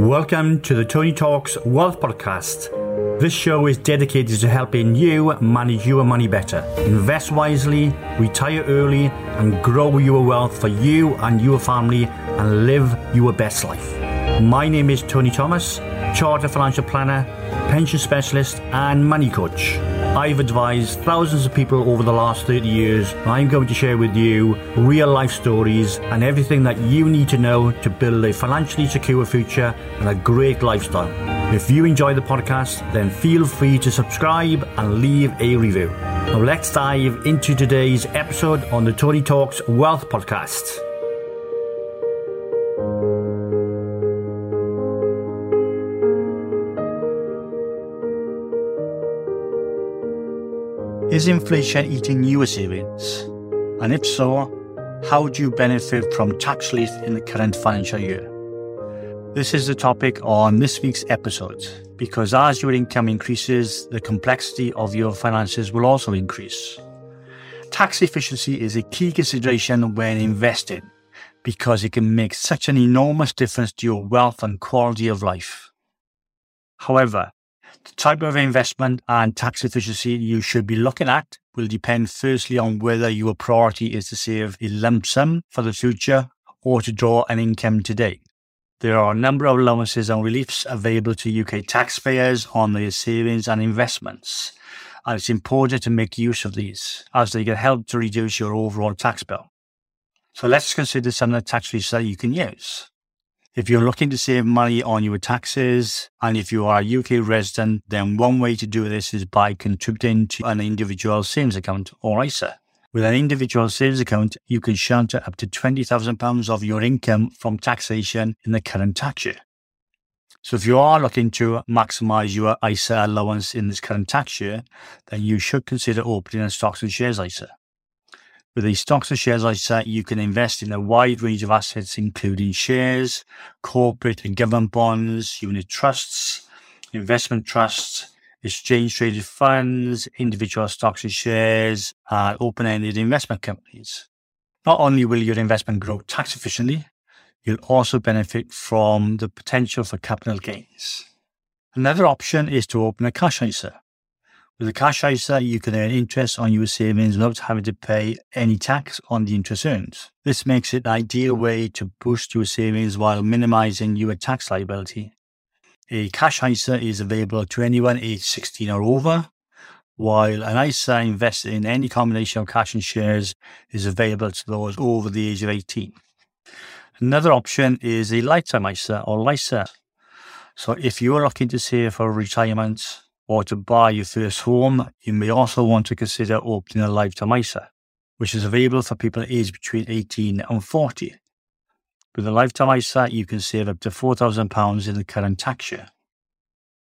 Welcome to the Tony Talks Wealth Podcast. This show is dedicated to helping you manage your money better, invest wisely, retire early, and grow your wealth for you and your family and live your best life. My name is Tony Thomas, Chartered Financial Planner, Pension Specialist, and Money Coach. I've advised thousands of people over the last 30 years. I'm going to share with you real life stories and everything that you need to know to build a financially secure future and a great lifestyle. If you enjoy the podcast, then feel free to subscribe and leave a review. Now let's dive into today's episode on the Tony Talks Wealth Podcast. Is inflation eating your savings? And if so, how do you benefit from tax relief in the current financial year? This is the topic on this week's episode because as your income increases, the complexity of your finances will also increase. Tax efficiency is a key consideration when investing because it can make such an enormous difference to your wealth and quality of life. However, the type of investment and tax efficiency you should be looking at will depend firstly on whether your priority is to save a lump sum for the future or to draw an income today. There are a number of allowances and reliefs available to UK taxpayers on their savings and investments, and it's important to make use of these as they can help to reduce your overall tax bill. So let's consider some of the tax reliefs that you can use. If you're looking to save money on your taxes and if you are a UK resident, then one way to do this is by contributing to an individual savings account or ISA. With an individual savings account, you can shelter up to £20,000 of your income from taxation in the current tax year. So if you are looking to maximize your ISA allowance in this current tax year, then you should consider opening a stocks and shares ISA. With these stocks and shares ISA, you can invest in a wide range of assets, including shares, corporate and government bonds, unit trusts, investment trusts, exchange traded funds, individual stocks and shares, and open ended investment companies. Not only will your investment grow tax efficiently, you'll also benefit from the potential for capital gains. Another option is to open a cash ISA. With a cash ISA, you can earn interest on your savings without having to pay any tax on the interest earned. This makes it an ideal way to boost your savings while minimizing your tax liability. A cash ISA is available to anyone aged 16 or over, while an ISA invested in any combination of cash and shares is available to those over the age of 18. Another option is a lifetime ISA or LISA. So if you're looking to save for retirement, or to buy your first home, you may also want to consider opening a lifetime ISA, which is available for people aged between 18 and 40. With a lifetime ISA, you can save up to £4,000 in the current tax year,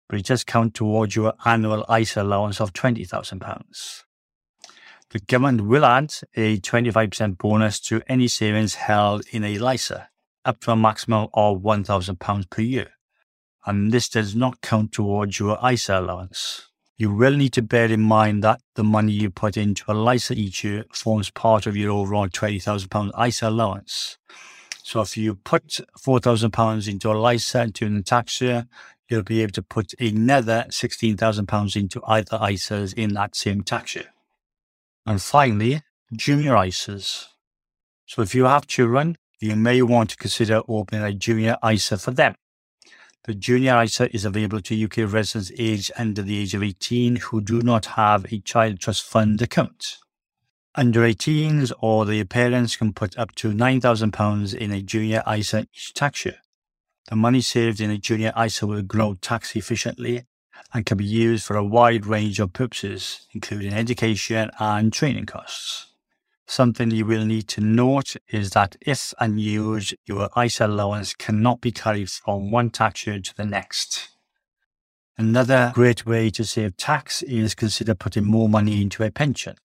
but it does count towards your annual ISA allowance of £20,000. The government will add a 25% bonus to any savings held in a LISA, up to a maximum of £1,000 per year and this does not count towards your ISA allowance. You will need to bear in mind that the money you put into a LISA each year forms part of your overall £20,000 ISA allowance. So if you put £4,000 into a LISA during the tax year, you'll be able to put another £16,000 into either ISAs in that same tax year. And finally, junior ISAs. So if you have children, you may want to consider opening a junior ISA for them. The junior ISA is available to UK residents aged under the age of 18 who do not have a child trust fund account. Under 18s or their parents can put up to £9,000 in a junior ISA each tax year. The money saved in a junior ISA will grow tax efficiently and can be used for a wide range of purposes, including education and training costs. Something you will need to note is that if unused, your ISA allowance cannot be carried from one tax year to the next. Another great way to save tax is consider putting more money into a pension.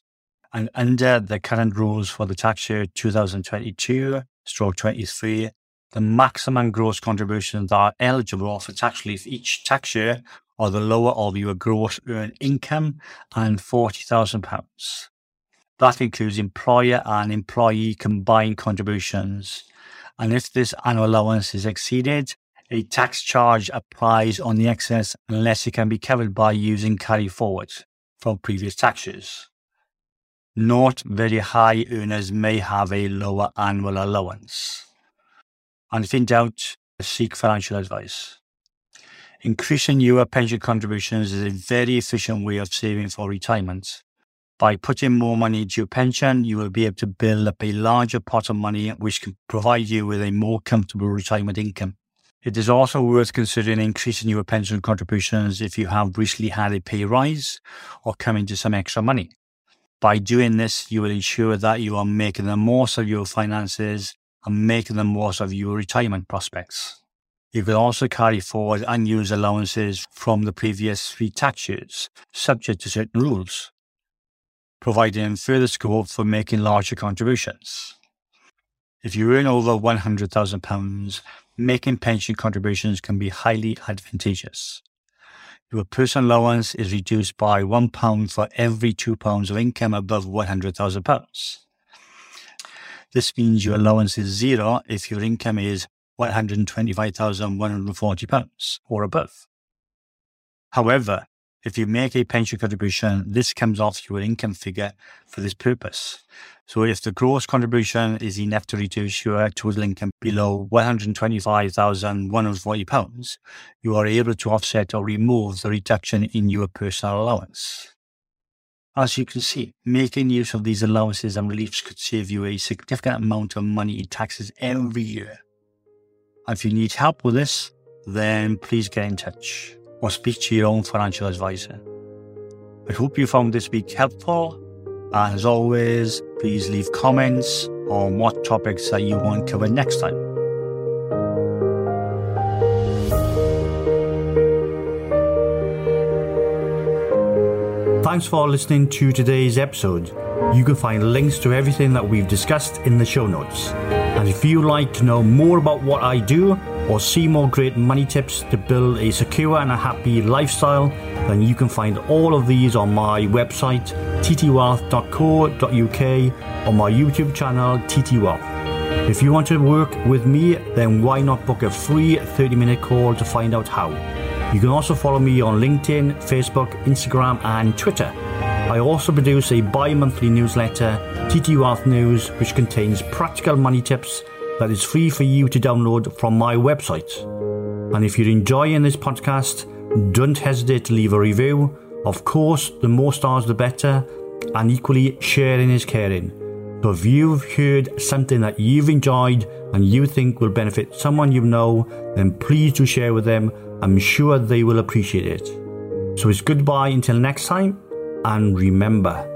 And under the current rules for the tax year 2022 stroke 23, the maximum gross contributions that are eligible for tax relief each tax year are the lower of your gross earned income and £40,000. That includes employer and employee combined contributions. And if this annual allowance is exceeded, A tax charge applies on the excess unless it can be covered by using carry forwards from previous taxes. Not very high earners may have a lower annual allowance. And if in doubt, seek financial advice. Increasing your pension contributions is a very efficient way of saving for retirement. By putting more money into your pension, you will be able to build up a larger pot of money which can provide you with a more comfortable retirement income. It is also worth considering increasing your pension contributions if you have recently had a pay rise or come into some extra money. By doing this, you will ensure that you are making the most of your finances and making the most of your retirement prospects. You can also carry forward unused allowances from the previous three tax years, subject to certain rules, providing further scope for making larger contributions. If you earn over £100,000, making pension contributions can be highly advantageous. Your personal allowance is reduced by £1 for every £2 of income above £100,000. This means your allowance is zero if your income is £125,140 or above. However, if you make a pension contribution, this comes off your income figure for this purpose. So if the gross contribution is enough to reduce your total income below £125,140, you are able to offset or remove the reduction in your personal allowance. As you can see, making use of these allowances and reliefs could save you a significant amount of money in taxes every year. If you need help with this, then please get in touch or speak to your own financial advisor. I hope you found this week helpful. As always, please leave comments on what topics that you want covered next time. Thanks for listening to today's episode. You can find links to everything that we've discussed in the show notes. And if you'd like to know more about what I do or see more great money tips to build a secure and a happy lifestyle, then you can find all of these on my website, ttwealth.co.uk, or my YouTube channel, ttwealth. If you want to work with me, then why not book a free 30 minute call to find out how? You can also follow me on LinkedIn, Facebook, Instagram, and Twitter. I also produce a bi monthly newsletter, TT Wealth News, which contains practical money tips that is free for you to download from my website. And if you're enjoying this podcast, don't hesitate to leave a review. Of course, the more stars the better, and equally, sharing is caring. So if you've heard something that you've enjoyed and you think will benefit someone you know, then please do share with them. I'm sure they will appreciate it. So it's goodbye until next time. And remember,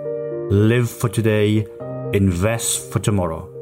live for today, invest for tomorrow.